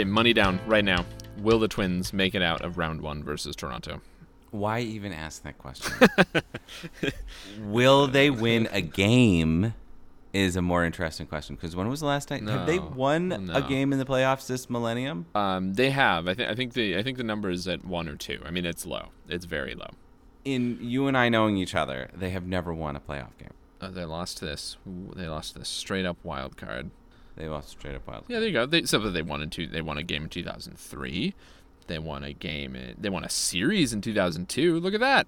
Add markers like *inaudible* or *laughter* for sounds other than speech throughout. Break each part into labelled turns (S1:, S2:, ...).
S1: Okay, money down right now. Will the Twins make it out of round one versus Toronto?
S2: Why even ask that question? *laughs* Will they win a game? Is a more interesting question because when was the last time have they
S1: No,
S2: won a game in the playoffs this millennium?
S1: Um, they have. I think. I think the. I think the number is at one or two. I mean, it's low. It's very low.
S2: In you and I knowing each other, they have never won a playoff game.
S1: Uh, they lost this. They lost this straight up wild card.
S2: They lost straight up wild.
S1: Yeah, there you go. They, so they won in two. They won a game in 2003. They won a game. In, they won a series in 2002. Look at that.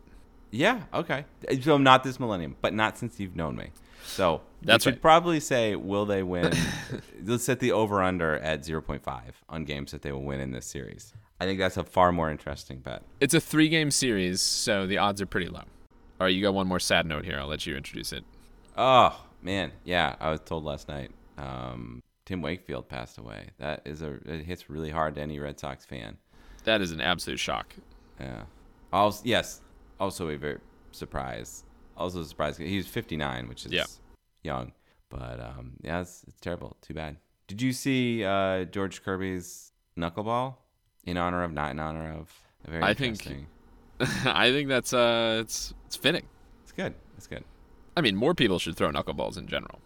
S2: Yeah, okay. So not this millennium, but not since you've known me. So
S1: That's
S2: we should
S1: right.
S2: probably say, will they win? *laughs* Let's set the over under at zero point five on games that they will win in this series. I think that's a far more interesting bet.
S1: It's a three game series, so the odds are pretty low. All right, you got one more sad note here. I'll let you introduce it.
S2: Oh man, yeah, I was told last night. Um, Tim Wakefield passed away. That is a it hits really hard to any Red Sox fan.
S1: That is an absolute shock.
S2: Yeah. Also, yes. Also a very surprise. Also surprised. He's 59, which is
S1: Yeah.
S2: young. But um, yeah, it's, it's terrible. Too bad. Did you see uh, George Kirby's knuckleball in honor of, not in honor of? The very
S1: I think-. *laughs* I think that's uh, it's it's fitting.
S2: it's good. It's good.
S1: I mean, more people should throw knuckleballs in general.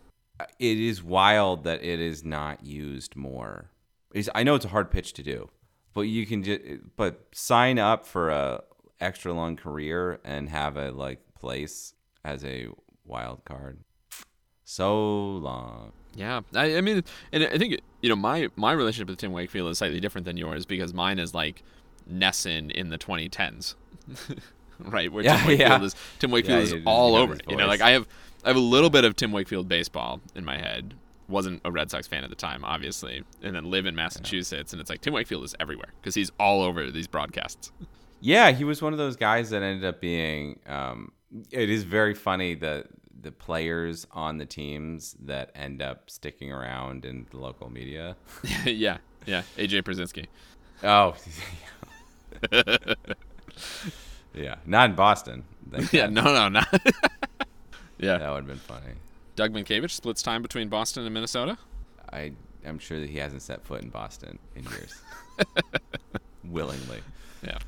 S2: It is wild that it is not used more. It's, I know it's a hard pitch to do, but you can just but sign up for a extra long career and have a like place as a wild card. So long.
S1: Yeah, I, I mean, and I think you know my my relationship with Tim Wakefield is slightly different than yours because mine is like NESN in the 2010s, *laughs* right? Where
S2: Yeah,
S1: Tim Wakefield
S2: yeah.
S1: is Tim Wakefield
S2: Yeah,
S1: is all over it. You know, like I have I have a little bit of Tim Wakefield baseball in my head. Wasn't a Red Sox fan at the time, obviously, and then live in Massachusetts, and it's like Tim Wakefield is everywhere because he's all over these broadcasts.
S2: Yeah, he was one of those guys that ended up being. Um, it is very funny that the players on the teams that end up sticking around in the local media. *laughs*
S1: yeah, yeah. AJ Pierzynski.
S2: Oh, *laughs* *laughs* yeah, not in Boston.
S1: Yeah, no, no, not. Yeah.
S2: that would have been funny.
S1: Doug Mientkiewicz splits time between Boston and Minnesota.
S2: I am sure that he hasn't set foot in Boston in years. *laughs* Willingly.
S1: Yeah.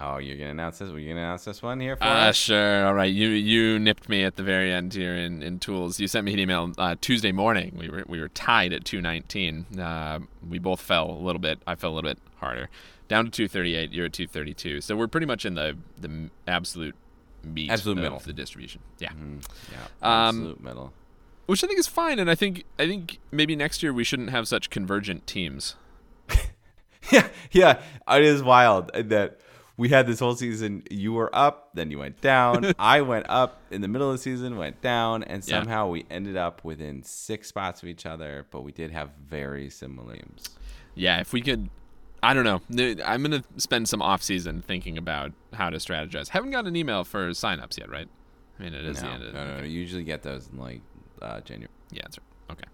S2: Oh, you're gonna announce this? Were you gonna announce this one here for
S1: Uh,
S2: us?
S1: sure. All right. You you nipped me at the very end here in, in tools. You sent me an email uh, Tuesday morning. We were we were tied at 219. Uh, we both fell a little bit. I fell a little bit harder. Down to 238. You're at 232. So we're pretty much in the the absolute meat
S2: Absolute
S1: of
S2: middle.
S1: the distribution. Yeah.
S2: Mm, yeah,
S1: Um,
S2: absolute middle.
S1: Which I think is fine. And I think I think maybe next year we shouldn't have such convergent teams. *laughs*
S2: yeah, yeah. It is wild that we had this whole season. You were up, then you went down. *laughs* I went up in the middle of the season, went down, and
S1: Yeah.
S2: somehow we ended up within six spots of each other. But we did have very similar teams.
S1: Yeah, if we could, I don't know. I'm gonna spend some off season thinking about how to strategize. Haven't got an email for signups yet, right? I mean, it is
S2: no,
S1: the end of
S2: no, no,
S1: okay.
S2: no. You usually get those in like uh, January.
S1: Yeah, that's right. Okay.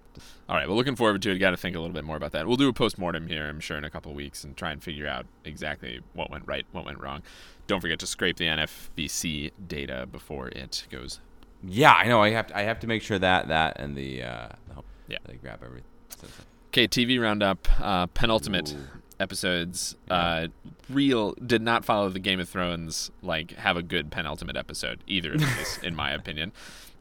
S1: All right. Well, looking forward to it. Got to think a little bit more about that. We'll do a post mortem here, I'm sure, in a couple weeks, and try and figure out exactly what went right, what went wrong. Don't forget to scrape the NFBC data before it goes.
S2: Yeah, I know. I have to. I have to make sure that that and the uh,
S1: Yeah.
S2: they grab everything. So- so-
S1: Okay, TV roundup, uh, penultimate
S2: Ooh.
S1: Episodes. Uh, real did not follow the Game of Thrones like have a good penultimate episode either of these, in my *laughs* opinion.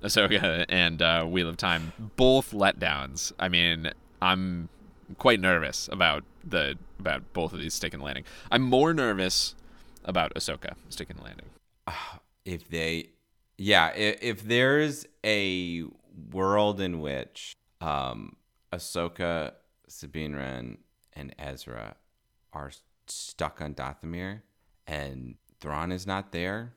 S1: Ahsoka and uh, Wheel of Time both letdowns. I mean, I'm quite nervous about the about both of these stick and landing. I'm more nervous about Ahsoka stick and landing. *sighs*
S2: if they yeah if, if there's a world in which um ahsoka sabine wren and ezra are stuck on dathomir and Thrawn is not there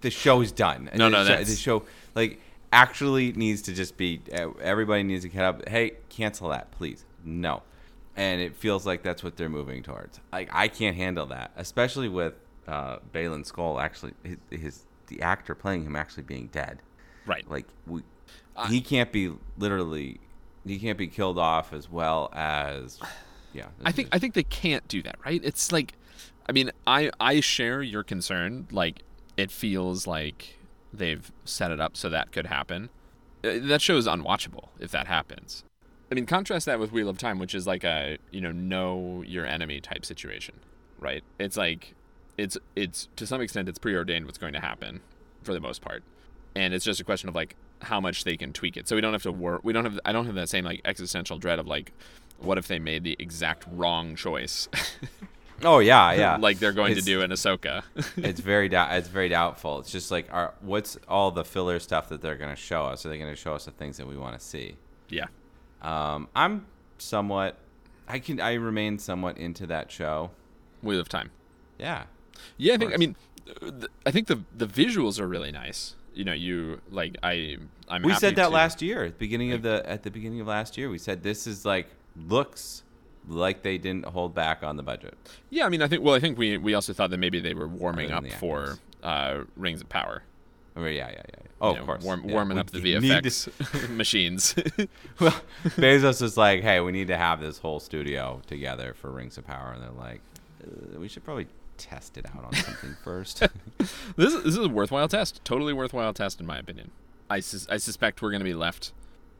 S2: the show is done
S1: No, no,
S2: the, show,
S1: that's-
S2: the show like actually needs to just be everybody needs to get up. Hey, cancel that, please. No, and it feels like that's what they're moving towards. Like I can't handle that, especially with uh, Baylan Skoll actually his, his the actor playing him actually being dead.
S1: Right.
S2: Like we, uh, he can't be literally he can't be killed off as well as *sighs* *sighs* *sighs* yeah.
S1: I think I think they can't do that, right? It's like I mean, I I share your concern like it feels like they've set it up so that could happen. Uh, that show is unwatchable if that happens. I mean, contrast that with Wheel of Time, which is like a you know know your enemy type situation, right? It's like it's it's to some extent it's preordained what's going to happen for the most part, and it's just a question of like how much they can tweak it. So we don't have to work. We don't have. I don't have that same like existential dread of like, what if they made the exact wrong choice? *laughs*
S2: Oh yeah, yeah. *laughs*
S1: like they're going it's, to do in Ahsoka. *laughs*
S2: it's very doubt. It's very doubtful. It's just like, are, what's all the filler stuff that they're going to show us? Are they going to show us the things that we want to see?
S1: Yeah.
S2: Um, I'm somewhat. I can. I remain somewhat into that show.
S1: Wheel of Time.
S2: Yeah.
S1: Yeah, I think. I mean, I think the the visuals are really nice. You know, you like I. I'm.
S2: We said that to, last year, at the beginning like, of the at the beginning of last year. We said this is like looks like they didn't hold back on the budget.
S1: Yeah, I mean, I think. Well, I think we we also thought that maybe they were warming up for uh, Rings of Power.
S2: Oh, yeah, yeah, yeah. Oh, you of know, course.
S1: Warm,
S2: yeah.
S1: Warming we, up the *laughs* VFX *laughs* *laughs* machines.
S2: well, Bezos is like, "Hey, we need to have this whole studio together for Rings of Power," and they're like, uh, "We should probably test it out on something first.
S1: this this is a worthwhile test. Totally worthwhile test, in my opinion. I, sus- I suspect we're going to be left.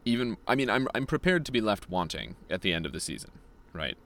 S1: Even I mean, I'm I'm prepared to be left wanting at the end of the season right?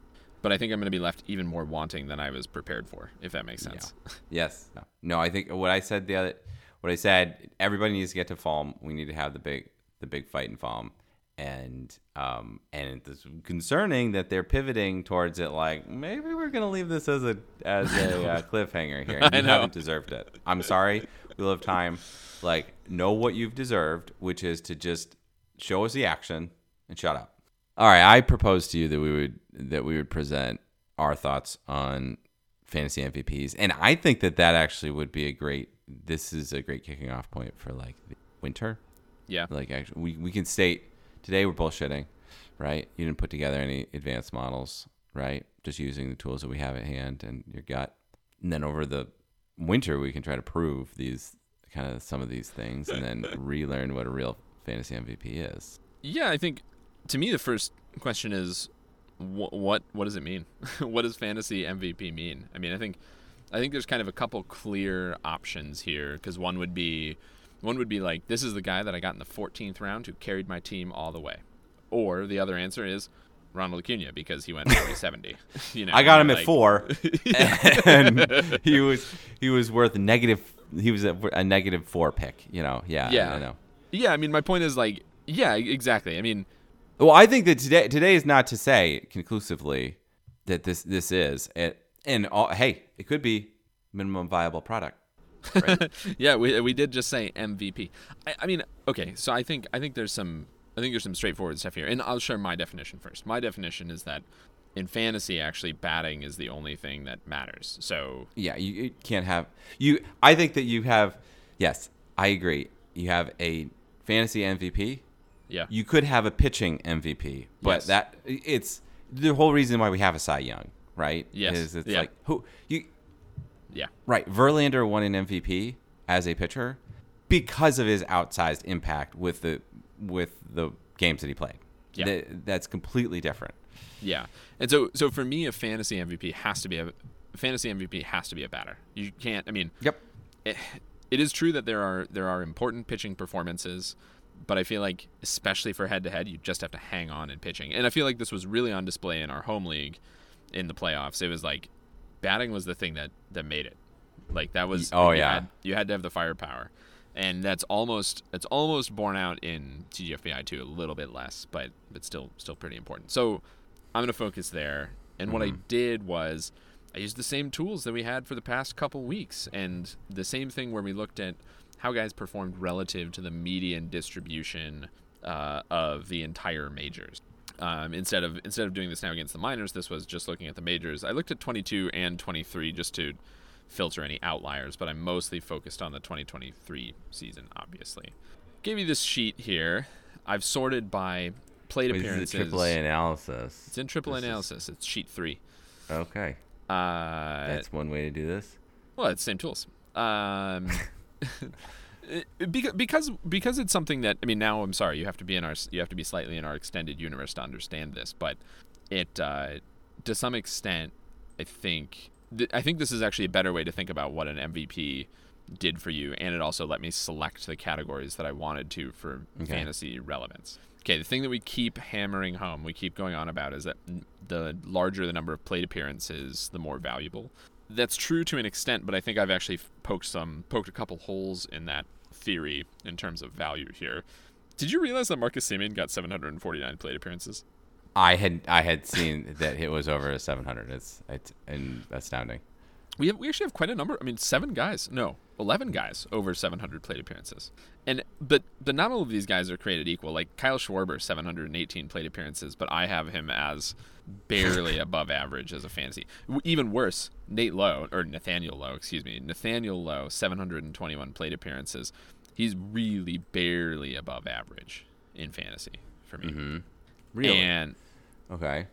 S1: But I think I'm going to be left even more wanting than I was prepared for, if that makes sense.
S2: Yeah. *laughs* Yes. *laughs* No. no, I think what I said the other, what I said, everybody needs to get to Falm. We need to have the big, the big fight in Falm. and um, and it's concerning that they're pivoting towards it. Like maybe we're going to leave this as a as *laughs* a uh, cliffhanger here. I you haven't deserved it. I'm sorry. Wheel of Time. Like know what you've deserved, which is to just show us the action and shut up. All right, I propose to you that we would that we would present our thoughts on fantasy MVPs, and I think that that actually would be a great. This is a great kicking off point for like winter.
S1: Yeah,
S2: like actually, we we can state today we're bullshitting, right? You didn't put together any advanced models, right? Just using the tools that we have at hand and your gut, and then over the winter we can try to prove these kind of some of these things, and then *laughs* relearn what a real fantasy MVP is.
S1: Yeah, I think to me, the first question is, wh- what what does it mean? *laughs* what does fantasy MVP mean? I mean, I think I think there's kind of a couple clear options here because one would be one would be like this is the guy that I got in the 14th round who carried my team all the way, or the other answer is Ronald Acuna because he went 40 *laughs* You know,
S2: I got him like, at four, *laughs* and he was he was worth negative. He was a, a negative four pick. You know, yeah,
S1: yeah,
S2: I know.
S1: Yeah, I mean, my point is like, yeah, exactly. I mean,
S2: well, I think that today today is not to say conclusively that this this is it, and all, hey, it could be minimum viable product.
S1: Right? *laughs* yeah, we we did just say MVP. I, I mean, okay, so I think I think there's some I think there's some straightforward stuff here, and I'll share my definition first. My definition is that in fantasy, actually, batting is the only thing that matters. So
S2: yeah, you, you can't have you. I think that you have. Yes, I agree. You have a fantasy MVP
S1: yeah.
S2: You could have a pitching MVP, but yes. that it's the whole reason why we have a Cy Young, right?
S1: Yes.
S2: Is it's
S1: yeah.
S2: like who you
S1: Yeah.
S2: Right. Verlander won an MVP as a pitcher because of his outsized impact with the with the games that he played.
S1: Yeah.
S2: That, that's completely different.
S1: Yeah. And so so for me a fantasy MVP has to be a fantasy MVP has to be a batter. You can't I mean
S2: Yep.
S1: It, it is true that there are there are important pitching performances but I feel like, especially for head to head, you just have to hang on in pitching. And I feel like this was really on display in our home league in the playoffs. It was like batting was the thing that, that made it. Like that was
S2: oh
S1: you
S2: yeah
S1: had, you had to have the firepower, and that's almost it's almost borne out in TGFBI too a little bit less, but but still still pretty important. So I'm gonna focus there. And mm-hmm. what I mm-hmm. did was I used the same tools that we had for the past couple weeks, and the same thing where we looked at how guys performed relative to the median distribution uh, of the entire majors. Um, instead of instead of doing this now against the minors, this was just looking at the majors. I looked at 22 and 23 just to filter any outliers, but I'm mostly focused on the 2023 season, obviously. gave you this sheet here. I've sorted by plate
S2: Wait,
S1: appearances.
S2: this is a AAA analysis.
S1: It's in triple
S2: This is-
S1: analysis. It's sheet three.
S2: Okay,
S1: Uh,
S2: that's one way to do this.
S1: well, it's the same tools. Um, *laughs* *laughs* because because because it's something that I mean. Now I'm sorry. You have to be in our you have to be slightly in our extended universe to understand this, but it uh, to some extent, I think th- I think this is actually a better way to think about what an MVP did for you, and it also let me select the categories that I wanted to for
S2: Okay.
S1: fantasy relevance. Okay, the thing that we keep hammering home, we keep going on about, is that the larger the number of plate appearances, the more valuable. That's true to an extent, but I think I've actually poked some poked a couple holes in that theory in terms of value here. Did you realize that Marcus Semien got 749 plate appearances?
S2: I had I had seen that it was over 700. It's it's and astounding.
S1: We have we actually have quite a number. I mean, seven guys, no, eleven guys over 700 plate appearances. And but but not all of these guys are created equal. Like Kyle Schwarber, 718 plate appearances, but I have him as barely *laughs* above average as a fantasy. Even worse, Nate Lowe or Nathaniel Lowe, excuse me, Nathaniel Lowe, 721 plate appearances. He's really barely above average in fantasy for me.
S2: Mm-hmm. Really?
S1: And
S2: okay.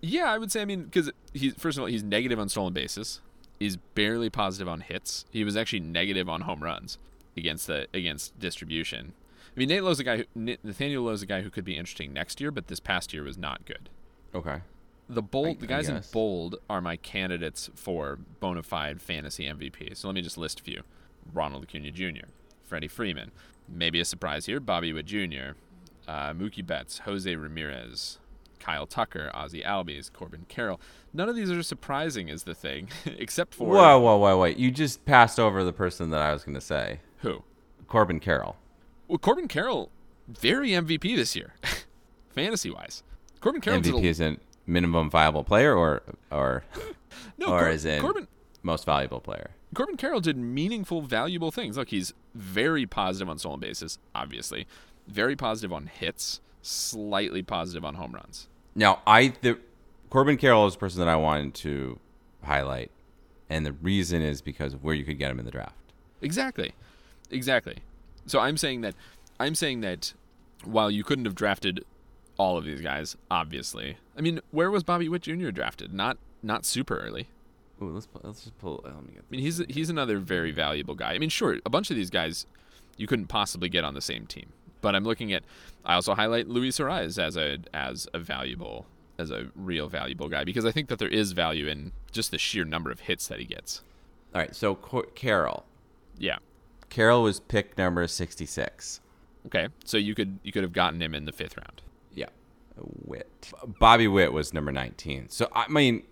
S1: yeah, I would say. I mean, because he's first of all, he's negative on stolen bases. He's barely positive on hits. He was actually negative on home runs against the against distribution. I mean, Nate Lowe's a guy. Who, Nathaniel Lowe's a guy who could be interesting next year, but this past year was not good.
S2: Okay.
S1: The bold,
S2: I-
S1: the guys in bold are my candidates for bona fide fantasy MVP. So let me just list a few: Ronald Acuna Jr., Freddie Freeman, maybe a surprise here, Bobby Witt Jr., uh, Mookie Betts, Jose Ramirez, Kyle Tucker, Ozzie Albies, Corbin Carroll. None of these are surprising, is the thing, *laughs* except for
S2: Whoa, whoa, whoa, wait! You just passed over the person that I was going to say,
S1: who?
S2: Corbin Carroll.
S1: Well, Corbin Carroll, very MVP this year, *laughs* fantasy wise. Corbin Carroll
S2: MVP isn't minimum viable player, or or *laughs*
S1: no,
S2: or
S1: Cor-
S2: is in
S1: Corbin.
S2: most valuable player.
S1: Corbin Carroll did meaningful, valuable things. Look, he's very positive on stolen bases, obviously. Very positive on hits, slightly positive on home runs.
S2: Now, I the Corbin Carroll is the person that I wanted to highlight, and the reason is because of where you could get him in the draft.
S1: Exactly. Exactly. So I'm saying that I'm saying that while you couldn't have drafted all of these guys, obviously. I mean, where was Bobby Witt Jr. drafted? Not not super early.
S2: Ooh, let's pull, let's just pull. Let me get.
S1: I mean, he's he's another very valuable guy. I mean, sure, a bunch of these guys you couldn't possibly get on the same team. But I'm looking at. I also highlight Luis Arraez as a as a valuable as a real valuable guy because I think that there is value in just the sheer number of hits that he gets.
S2: All right, so Cor- Carroll.
S1: Yeah.
S2: Carroll was pick number sixty-six.
S1: Okay. So you could you could have gotten him in the fifth round,
S2: Yeah, Witt. Bobby Witt was number nineteen. So I mean,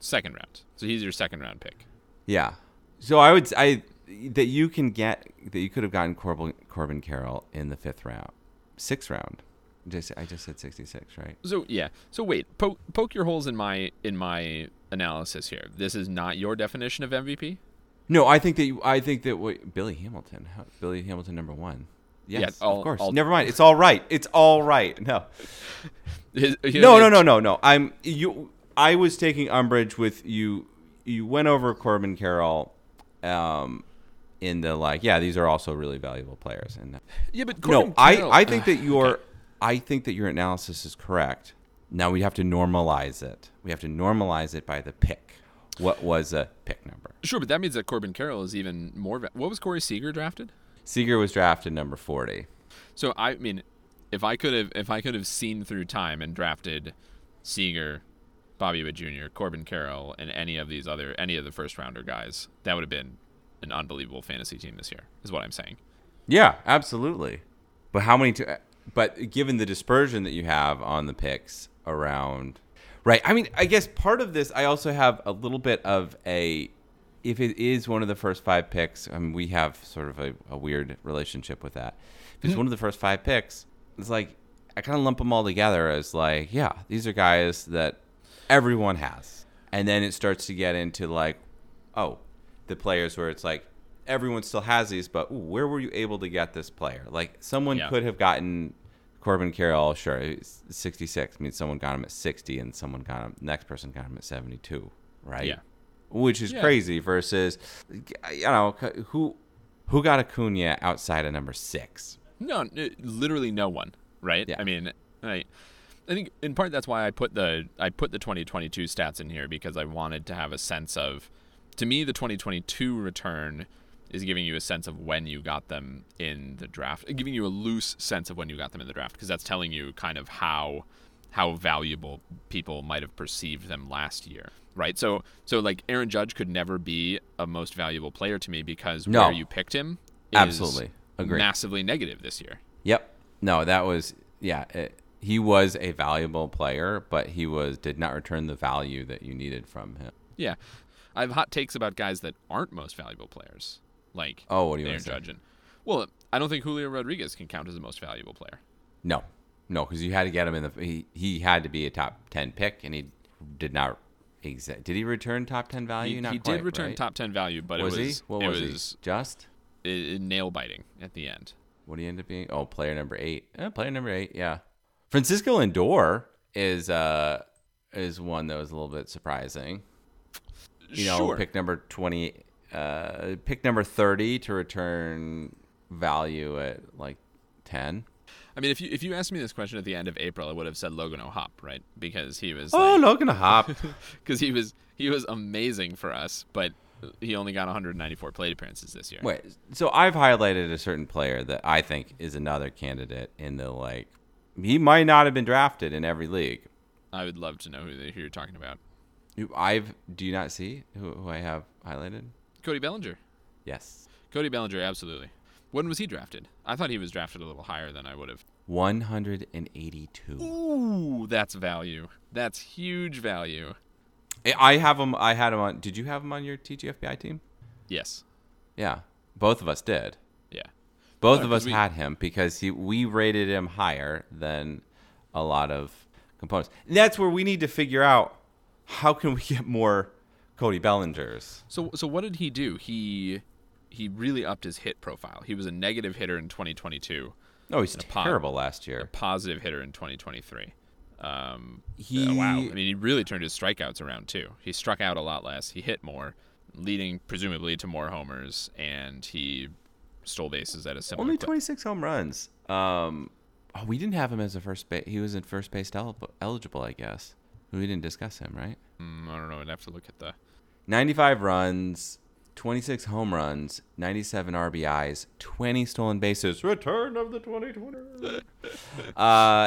S1: second round. So he's your second round pick.
S2: Yeah. So I would I that you can get that you could have gotten Corbin Corbin Carroll in the fifth round, sixth round. Just I just said sixty six, right?
S1: So yeah. So wait, poke poke your holes in my in my analysis here. This is not your definition of MVP.
S2: No, I think that you, I think that wait, Billy Hamilton, how, Billy Hamilton number one. Yes,
S1: all-
S2: of course.
S1: all-
S2: Never mind. It's *laughs* all right. It's all right. No, *laughs*
S1: His- you
S2: no, no, no, no, no. I'm you. I was taking umbrage with you. You went over Corbin Carroll, um, in the like. Yeah, these are also really valuable players. And
S1: Yeah, but
S2: no,
S1: Corbin
S2: I,
S1: Carroll-
S2: I think that *sighs* your
S1: Okay.
S2: I think that your analysis is correct. Now we have to normalize it. We have to normalize it by the pick. What was a pick number?
S1: Sure, but that means that Corbin Carroll is even more. Va- what was Corey Seager drafted?
S2: Seager was drafted number forty.
S1: So I mean, if I could have, if I could have seen through time and drafted Seager, Bobby Witt Jr., Corbin Carroll, and any of these other, any of the first rounder guys, that would have been an unbelievable fantasy team this year. Is what I'm saying.
S2: Yeah, absolutely. But how many? To, but given the dispersion that you have on the picks around, right? I mean, I guess part of this, I also have a little bit of a. If it is one of the first five picks, I mean, we have sort of a, a weird relationship with that. If it's hmm. one of the first five picks, it's like I kind of lump them all together as like, yeah, these are guys that everyone has, and then it starts to get into like, oh, the players where it's like everyone still has these, but ooh, where were you able to get this player? Like someone
S1: Yeah.
S2: could have gotten Corbin Carroll, sure, 66. I mean, someone got him at 60, and someone got him. Next person got him at 72, right?
S1: Yeah.
S2: Which is
S1: Yeah.
S2: crazy. Versus, you know, who who got Acuna outside of number six?
S1: No, literally no one. Right.
S2: Yeah.
S1: I mean, I, I think in part that's why I put the I put the 2022 stats in here because I wanted to have a sense of, to me, the 2022 return is giving you a sense of when you got them in the draft, giving you a loose sense of when you got them in the draft because that's telling you kind of how how valuable people might have perceived them last year, right? So so like Aaron Judge could never be a most valuable player to me because
S2: No.
S1: where you picked him is
S2: Absolutely. Agree.
S1: massively negative this year.
S2: Yep. No, that was yeah. It, he was a valuable player, but he was did not return the value that you needed from him.
S1: Yeah, I have hot takes about guys that aren't most valuable players, like
S2: Oh, what do you?
S1: Judge. And, well, I don't think Julio Rodriguez can count as the most valuable player.
S2: No, no, because you had to get him in the. He, he had to be a top ten pick, and he did not. Exa- did he return top ten value?
S1: He,
S2: not
S1: he
S2: quite,
S1: did return
S2: right?
S1: top ten value, but
S2: was,
S1: it was
S2: he? What
S1: it
S2: was,
S1: was
S2: he? Just
S1: nail biting at the end.
S2: what do you end up being? Oh, player number eight. Eh, player number eight. Yeah, Francisco Lindor is uh is one that was a little bit surprising. You know,
S1: sure.
S2: pick number twenty. Uh, pick number thirty to return value at like ten.
S1: I mean, if you if you asked me this question at the end of April, I would have said Logan O'Hoppe, right? Because he was
S2: Oh,
S1: like,
S2: Logan Hop.
S1: because *laughs* he was he was amazing for us, but he only got 194 plate appearances this year.
S2: Wait, so I've highlighted a certain player that I think is another candidate in the like. He might not have been drafted in every league.
S1: I would love to know who, who you're talking about.
S2: Who I've do you not see who, who I have highlighted?
S1: Cody Bellinger.
S2: Yes,
S1: Cody Bellinger, absolutely. When was he drafted? I thought he was drafted a little higher than I would have.
S2: one hundred and eighty-two.
S1: Ooh, that's value. That's huge value.
S2: I have him. I had him on. Did you have him on your TGFBI team?
S1: Yes.
S2: Yeah, both of us did.
S1: Yeah.
S2: Both of us
S1: we-
S2: had him because he we rated him higher than a lot of components. And that's where we need to figure out how can we get more Cody Bellingers.
S1: So so what did he do? He he really upped his hit profile. He was a negative hitter in 2022,
S2: No, he's
S1: a pot-
S2: terrible last year.
S1: a positive hitter in 2023. Um,
S2: He
S1: uh, wow. I mean, he really turned his strikeouts around too. He struck out a lot less. He hit more, leading presumably to more homers, and he stole bases at a similar
S2: only
S1: clip.
S2: 26 home runs. Um, oh, we didn't have him as a first base. He was in first base el- eligible, I guess. We didn't discuss him, right?
S1: Mm, I don't know. I'd have to look at the.
S2: 95 runs, 26 home runs, 97 RBIs, 20 stolen bases. Return of the 2020. *laughs* uh,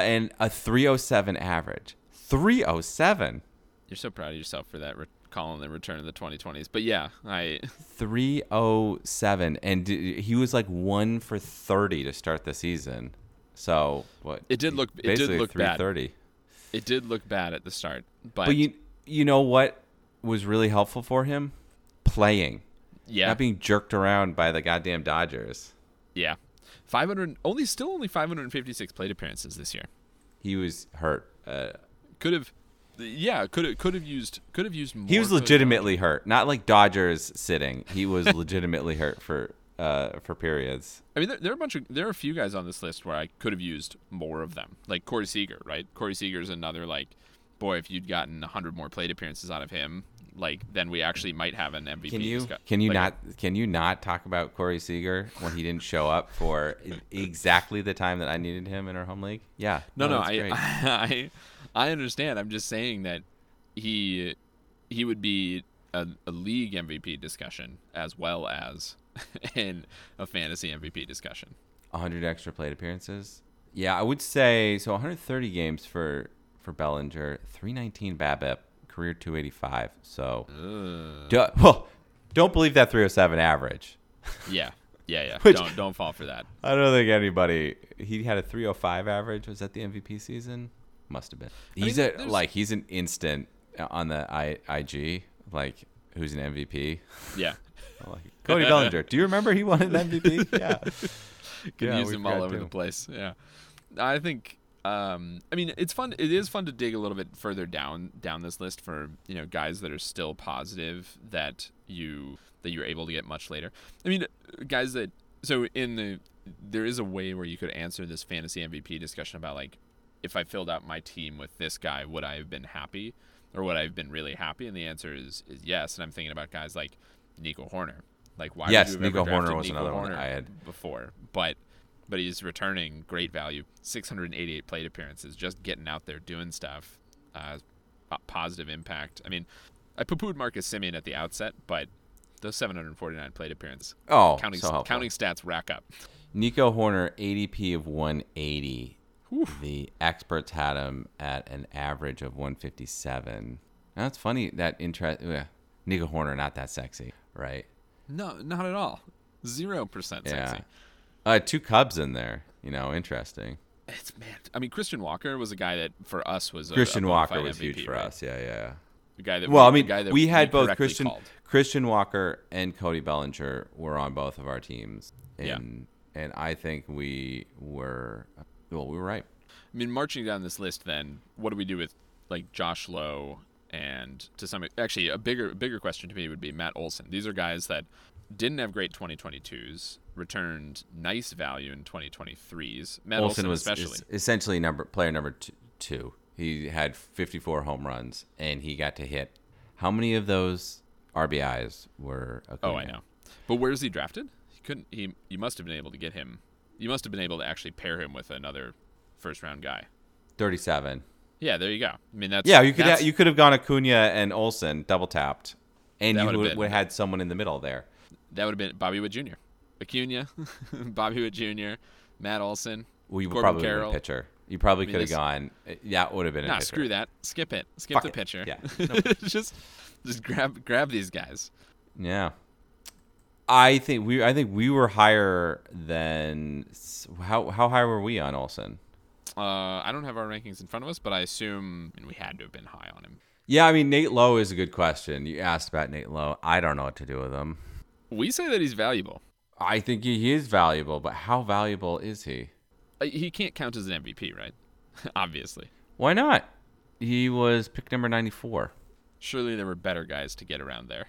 S2: and a 307 average. 307.
S1: You're so proud of yourself for that, re- calling the return of the 2020s. But yeah, I *laughs*
S2: 307 and d- he was like 1 for 30 to start the season. So, what?
S1: It did look- it did look bad.
S2: 330.
S1: it did look bad at the start, but,
S2: But you you know what was really helpful for him? Playing.
S1: yeah,
S2: Not being jerked around by the goddamn Dodgers.
S1: yeah, 500 only still only 556 plate appearances this year.
S2: He was hurt. Uh,
S1: Could have, yeah, could have could have used could have used more.
S2: He was legitimately hurt, not like Dodgers sitting. He was *laughs* legitimately hurt for uh, for periods.
S1: I mean, there, there are a bunch of there are a few guys on this list where I could have used more of them, like Corey Seager, right? Corey Seager is another like, boy, if you'd gotten hundred more plate appearances out of him, like then we actually might have an MVP.
S2: Can you
S1: discuss-
S2: can you
S1: like,
S2: not can you not talk about Corey Seager when he didn't show up for exactly the time that I needed him in our home league? Yeah,
S1: No, no,
S2: that's
S1: I,
S2: great. *laughs*
S1: I I understand. I'm just saying that he he would be a, a league MVP discussion as well as *laughs* in a fantasy MVP discussion.
S2: 100 extra plate appearances. Yeah, I would say so. 130 games for for Bellinger, 319 BABIP, career 285. So, do, well, don't believe that 307 average. *laughs*
S1: Yeah, yeah, yeah. *laughs*
S2: Which-
S1: don't don't fall for that.
S2: I don't think anybody. He had a 305 average. Was that the MVP season? Must have been.
S1: mean,
S2: He's
S1: there-
S2: a like he's an instant uh, on the I, IG. Like who's an MVP?
S1: Yeah, *laughs*
S2: Like, Cody Bellinger. Do you remember he won an MVP? *laughs* Yeah.
S1: Can
S2: Yeah,
S1: use him all over
S2: too.
S1: the place. Yeah, I think. Um, I mean, it's fun. It is fun to dig a little bit further down down this list for you know guys that are still positive that you that you're able to get much later. I mean, guys that so in the there is a way where you could answer this fantasy MVP discussion about like if I filled out my team with this guy, would I have been happy or would I have been really happy? And the answer is is yes. And I'm thinking about guys like Nico Hoerner. Like why?
S2: Yes, Nico
S1: Hoerner
S2: was
S1: Nico
S2: another one I had.
S1: before, but but he's returning great value. 688 plate appearances, just getting out there doing stuff. Uh, positive impact. I mean, I poo-pooed Marcus Semien at the outset, but those 749 plate appearances,
S2: Oh,
S1: counting
S2: so
S1: counting stats rack up.
S2: Nico Hoerner, ADP of 180. The experts had him at an average of 157. Now, it's funny that interest. Yeah, Nico Hoerner, not that sexy, right?
S1: No, not at all. Zero percent sexy.
S2: Yeah. Uh, two Cubs in there. You know, interesting.
S1: It's man. I mean, Christian Walker was a guy that for us was a,
S2: Christian
S1: a
S2: Walker was
S1: MVP,
S2: huge for
S1: right?
S2: us. Yeah, yeah.
S1: The guy that
S2: Well, I
S1: the
S2: mean,
S1: guy that
S2: we had both Christian
S1: called.
S2: Christian Walker and Cody Bellinger were on both of our teams, and
S1: Yeah.
S2: and I think we were well, we were right.
S1: I mean, marching down this list, then what do we do with like Josh Lowe and to some actually a bigger bigger question to me would be Matt Olson. These are guys that didn't have great 2022s, returned nice value in 2023s. Matt Olson,
S2: Olson was
S1: especially.
S2: essentially number player number two, two. He had 54 home runs, and he got to hit. How many of those RBIs were?
S1: oh, I know. But where's he drafted? He couldn't. He you must have been able to get him. You must have been able to actually pair him with another first round guy.
S2: 37.
S1: Yeah, there you go. I mean, that's
S2: Yeah, you could
S1: that's-
S2: ha- you could have gone Acuna and Olson double tapped, and you would, have had someone in the middle there.
S1: that would have been Bobby Witt Jr., Acuna, *laughs* Bobby Witt Jr., Matt Olson.
S2: Well, you
S1: Corbin
S2: probably
S1: Carroll.
S2: pitcher. You probably
S1: mean,
S2: could have gone. uh, That would have been a
S1: Nah,
S2: pitcher.
S1: screw that. Skip it. Skip
S2: Fuck
S1: the
S2: it.
S1: pitcher.
S2: Yeah. *laughs*
S1: just just grab grab these guys.
S2: Yeah. I think we I think we were higher than how how high were we on Olson?
S1: Uh, I don't have our rankings in front of us, but I assume I mean, we had to have been high on him.
S2: Yeah, I mean Nate Lowe is a good question. You asked about Nate Lowe. I don't know what to do with him.
S1: We say that he's valuable.
S2: I think he, is valuable, but how valuable is he?
S1: Uh, He can't count as an MVP, right? *laughs* Obviously.
S2: Why not? He was pick number 94.
S1: Surely there were better guys to get around there.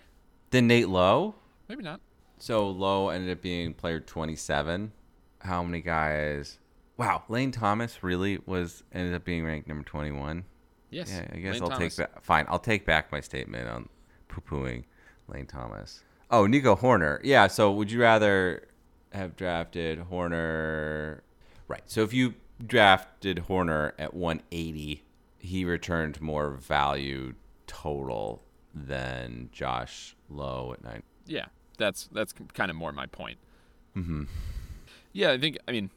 S2: Than Nate Lowe.
S1: Maybe not.
S2: So Lowe ended up being player 27. How many guys? Wow, Lane Thomas really was ended up being ranked number 21.
S1: Yes.
S2: Yeah, I guess
S1: Lane
S2: I'll
S1: Thomas.
S2: take back. Fine, I'll take back my statement on poo-pooing Lane Thomas. Oh, Nico Hoerner. Yeah. So, would you rather have drafted Hoerner? Right. So, if you drafted Hoerner at 180, he returned more value total than Josh Lowe at nine.
S1: Yeah, that's that's kind of more my point. Mm-hmm. Yeah, I think I mean,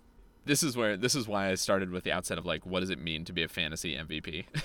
S1: this is where this is why I started with the outset of like, what does it mean to be a fantasy MVP? *laughs*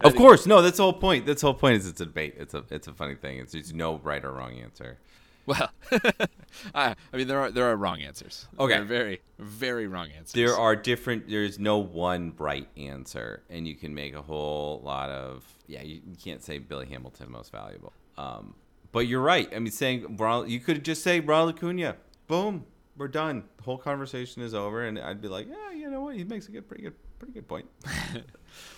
S2: Of course, no. That's the whole point. That's the whole point. Is it's a debate. It's a it's a funny thing. It's there's no right or wrong answer.
S1: Well, *laughs* I, I mean, there are there are wrong answers.
S2: Okay.
S1: There are very very wrong answers.
S2: There are different. There's no one right answer, and you can make a whole lot of. Yeah, you, you can't say Billy Hamilton most valuable. Um, but you're right. I mean, saying Ronald, you could just say Ronald Acuna. Boom, we're done. The whole conversation is over, and I'd be like, yeah, you know what? He makes a good, pretty good, pretty good point. *laughs*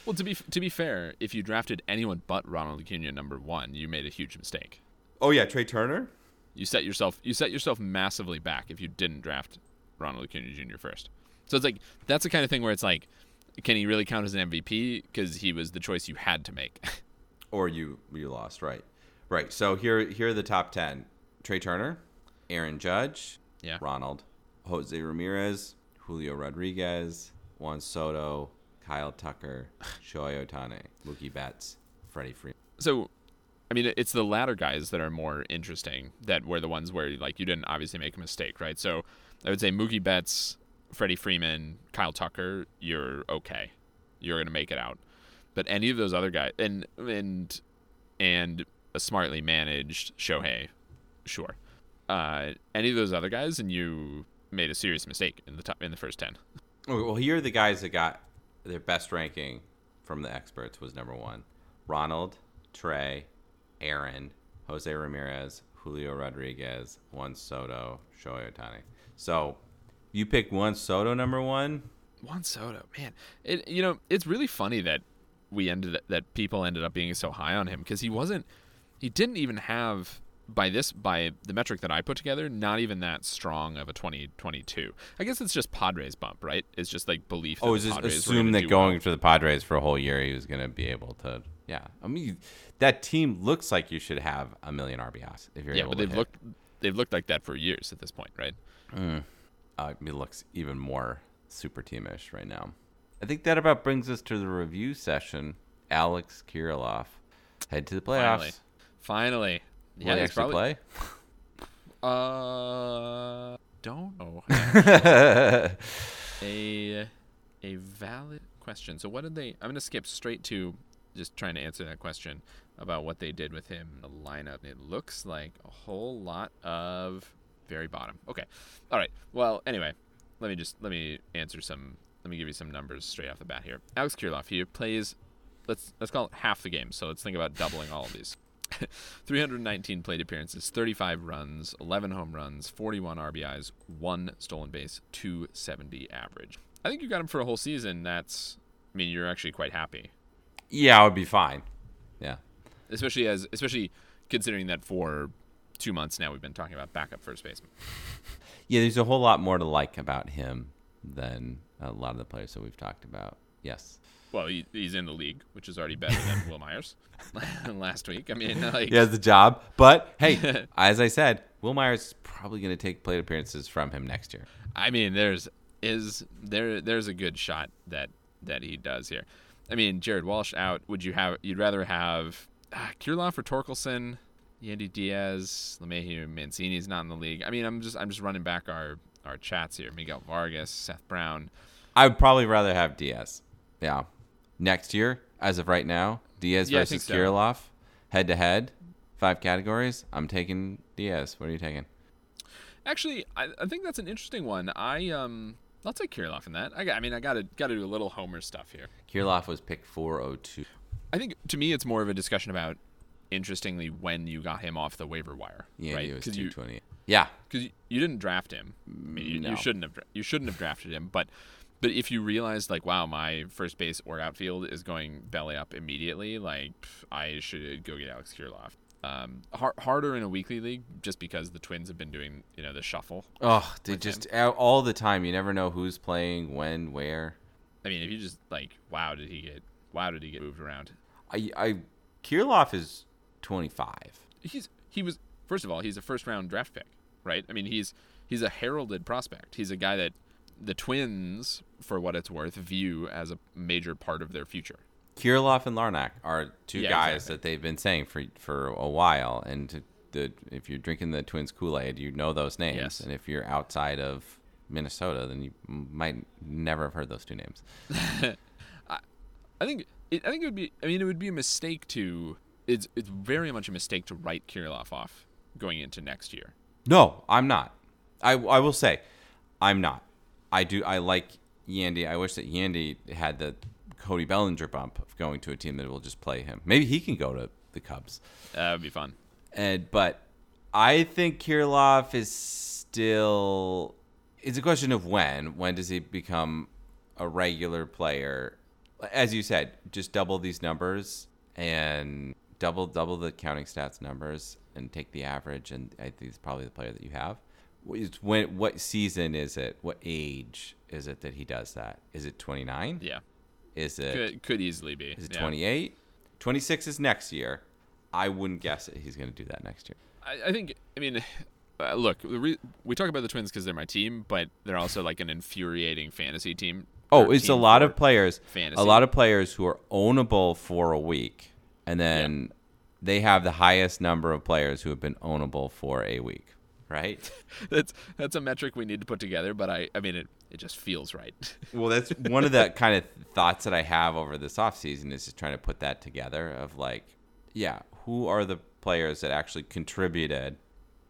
S1: Well, to be to be fair, if you drafted anyone but Ronald Acuna number one, you made a huge mistake.
S2: Oh yeah, Trea Turner.
S1: You set yourself you set yourself massively back if you didn't draft Ronald Acuna Jr. first. So it's like that's the kind of thing where it's like, can he really count as an MVP because he was the choice you had to make? *laughs*
S2: or you you lost right right so here here are the top 10 trea turner aaron judge
S1: Yeah.
S2: ronald jose ramirez julio rodriguez juan soto kyle tucker *laughs* shohei ohtani mookie betts freddie freeman
S1: so, I mean, it's the latter guys that are more interesting. That were the ones where like you didn't obviously make a mistake, right? So I would say Mookie Betts, Freddie Freeman, Kyle Tucker, you're okay. You're gonna make it out. But any of those other guys, and and and a smartly managed Shohei, sure. Uh, any of those other guys, and you made a serious mistake in the top in the first ten.
S2: well here are the guys that got their best ranking from the experts was number one ronald trea aaron jose ramirez julio rodriguez juan soto shohei ohtani so you pick Juan Soto number one?
S1: Juan Soto, man, it you know it's really funny that we ended that people ended up being so high on him because he wasn't, he didn't even have by this by the metric that I put together, not even that strong of a 2022. I guess it's just Padres bump, right? It's just like belief. That
S2: Oh, is just assume that going
S1: well.
S2: to the Padres for a whole year, he was going to be able to. Yeah, I mean, that team looks like you should have a million RBIs if you're
S1: Yeah,
S2: able
S1: but they've
S2: hit.
S1: looked they've looked like that for years at this point, right?
S2: uh, he looks even more super teamish right now. I think that about brings us to the review session. Alex Kirilloff head to the playoffs.
S1: Finally, finally,
S2: Will yeah, he actually
S1: probably, play. *laughs* Uh, don't know. *laughs* a a valid question. So what did they? I'm gonna skip straight to just trying to answer that question about what they did with him in the lineup. It looks like a whole lot of very bottom. Okay. All right. Well, anyway, let me just let me answer some let me give you some numbers straight off the bat here. Alex Kirilloff, he plays let's let's call it half the game. So let's think about doubling all of these. *laughs* 319 plate appearances, 35 runs, 11 home runs, 41 RBIs, one stolen base, 270 average. I think you got him for a whole season. That's I mean, you're actually quite happy.
S2: Yeah, I would be fine. Yeah.
S1: Especially as especially considering that for two months now we've been talking about backup first baseman. *laughs*
S2: Yeah, there's a whole lot more to like about him than a lot of the players that we've talked about. Yes.
S1: Well, he, he's in the league, which is already better than Wil Myers *laughs* last week. I mean, like,
S2: he has the job, but hey, *laughs* as I said, Wil Myers is probably going to take plate appearances from him next year.
S1: I mean, there's is there there's a good shot that that he does here. I mean, Jared Walsh out. Would you have? You'd rather have uh, Kirilloff or Torkelson? Yandy Diaz, LeMahieu, Mancini's not in the league. I mean, I'm just I'm just running back our our chats here. Miguel Vargas, Seth Brown.
S2: I would probably rather have Diaz. Yeah. Next year, as of right now, Diaz yeah, versus so. Kirilloff, head to head, five categories. I'm taking Diaz. What are you taking?
S1: Actually, I, I think that's an interesting one. I um I'll take Kirilloff in that. I, I mean, I got to got to do a little Homer stuff here.
S2: Kirilloff was pick 402.
S1: I think to me, it's more of a discussion about interestingly when you got him off the waiver wire.
S2: Yeah,
S1: right?
S2: he was two twenty. Yeah,
S1: because you, you, didn't draft him. I mean, you,
S2: no.
S1: you, shouldn't have. You shouldn't have drafted him. But but if you realize like, wow, my first base or outfield is going belly up immediately, like I should go get Alex Kirilloff. Um, hard, harder in a weekly league just because the Twins have been doing you know the shuffle.
S2: Oh, they just him. all the time. You never know who's playing when, where.
S1: I mean, if you just like, wow, did he get? Wow, did he get moved around?
S2: I, I, Kirilloff is 25.
S1: He's he was first of all he's a first round draft pick, right? I mean he's he's a heralded prospect. He's a guy that the Twins, for what it's worth, view as a major part of their future.
S2: Kirilloff and Larnach are two yeah, guys exactly. that they've been saying for for a while, and the if you're drinking the Twins Kool Aid, you know those names, yes. and if you're outside of Minnesota, then you might never have heard those two names. *laughs*
S1: I, I think it, I think it would be. I mean, it would be a mistake to it's it's very much a mistake to write Kirilloff off going into next year.
S2: No, I'm not. I I will say, I'm not. I do. I like Yandy. I wish that Yandy had the Cody Bellinger bump of going to a team that will just play him. Maybe he can go to the Cubs.
S1: That would be fun.
S2: And but I think Kirilloff is still. It's a question of when. When does he become a regular player? As you said, just double these numbers and double double the counting stats numbers and take the average, and I think he's probably the player that you have. When what season is it? What age is it that he does that? Is it 29?
S1: Yeah.
S2: Is it
S1: could, could easily be?
S2: Is it 28? Yeah. 26 is next year. I wouldn't guess it. He's going to do that next year.
S1: I, I think. I mean, uh, look, re- we talk about the Twins because they're my team, but they're also like an infuriating fantasy team.
S2: Oh, it's a lot of players. Fantasy. A lot of players who are ownable for a week and then yep. they have the highest number of players who have been ownable for a week. Right. *laughs*
S1: that's that's a metric we need to put together, but I I mean it it just feels right. *laughs*
S2: well, that's one of the kind of thoughts that I have over this offseason is just trying to put that together of like, yeah, who are the players that actually contributed?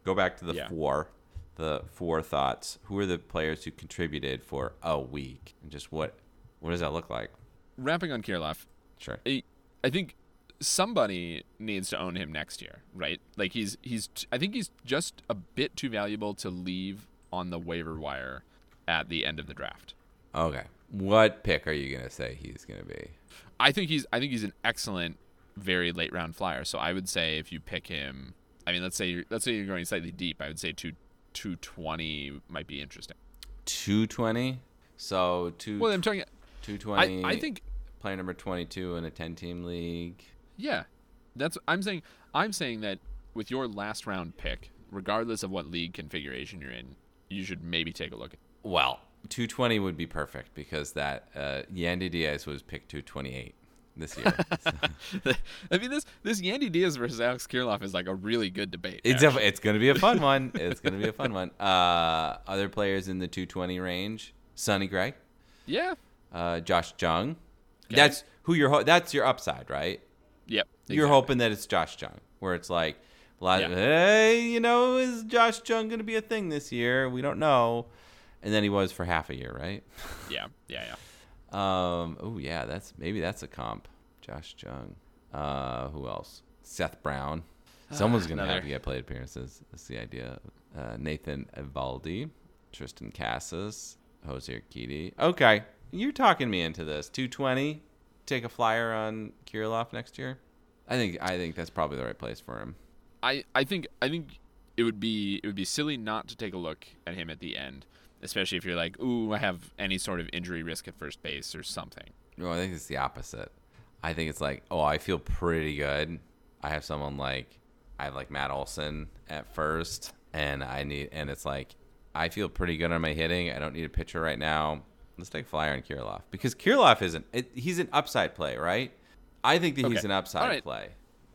S2: Go back to the yeah. four, the four thoughts. Who are the players who contributed for a week, and just what what does that look like?
S1: Wrapping on Kirilloff.
S2: Sure.
S1: I, I think somebody needs to own him next year, right? Like he's he's I think he's just a bit too valuable to leave on the waiver wire at the end of the draft.
S2: Okay. What pick are you going to say he's going to be?
S1: I think he's I think he's an excellent very late round flyer. So I would say if you pick him, I mean let's say you're, let's say you're going slightly deep, I would say 2 220 might be interesting.
S2: 220? So 2
S1: Well, I'm talking
S2: 220
S1: I, I think
S2: player number 22 in a 10 team league.
S1: Yeah, that's I'm saying. I'm saying that with your last round pick, regardless of what league configuration you're in, you should maybe take a look. at
S2: Well, 220 would be perfect because that uh, Yandy Diaz was picked 228 this year. *laughs*
S1: I mean, this this Yandy Diaz versus Alex Kirilloff is like a really good debate.
S2: it's def- it's going to be a fun *laughs* one. It's going to be a fun one. Uh, other players in the 220 range: Sonny Gray,
S1: yeah.
S2: uh, Josh Jung.
S1: Okay.
S2: That's who you're. Ho- that's your upside, right?
S1: Yep.
S2: You're hoping that it's Josh Jung, where it's like, lot
S1: Yeah.
S2: hey, you know, is Josh Jung going to be a thing this year? We don't know. And then he was for half a year, right? *laughs*
S1: Yeah. Yeah. Yeah.
S2: Um. Oh yeah, that's maybe that's a comp. Josh Jung. Uh. Who else? Seth Brown. Someone's gonna have to get plate appearances. That's the idea. Uh, Nathan Eovaldi, Tristan Casas, Jose Urquidy. Okay, you're talking me into this. 220. Take a flyer on Kirilloff next year. I think I think that's probably the right place for him.
S1: I, I think I think it would be it would be silly not to take a look at him at the end, especially if you're like, ooh, I have any sort of injury risk at first base or something.
S2: No, I think it's the opposite. I think it's like, oh, I feel pretty good. I have someone like, I have like Matt Olson at first, and I need, and it's like, I feel pretty good on my hitting. I don't need a pitcher right now. Let's take flyer on Kirilloff because Kirilloff isn't. It, he's an upside play, right? I think that he's an upside
S1: All right.
S2: play.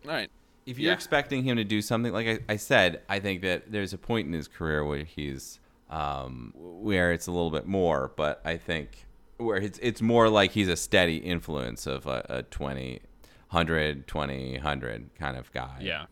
S1: All right.
S2: If you're
S1: Yeah.
S2: expecting him to do something like I, I said, I think that there's a point in his career where he's um, where it's a little bit more, but I think where it's it's more like he's a steady influence of a, a 20, 100, 20, 100 kind of guy.
S1: Yeah.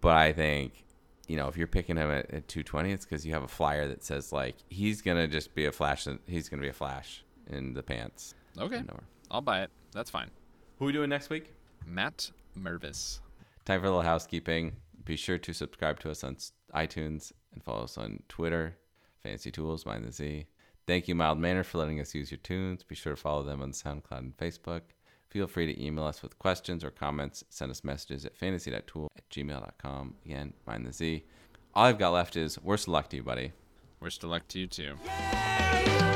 S2: But I think, you know, if you're picking him at, at 220, it's because you have a flyer that says like he's gonna just be a flash. He's gonna be a flash in the pants.
S1: Okay. I'll buy it. That's fine.
S2: Who we doing next week?
S1: Matt Mervis.
S2: Time for a little housekeeping. Be sure to subscribe to us on iTunes and follow us on Twitter, Fancy Tools, Mind the Z. Thank you, Mild Manner, for letting us use your tunes. Be sure to follow them on SoundCloud and Facebook. Feel free to email us with questions or comments. Send us messages at fantasy.tool at gmail.com. Again, Mind the Z. All I've got left is worst of luck to you, buddy.
S1: Wish to luck to you too.
S3: Yeah!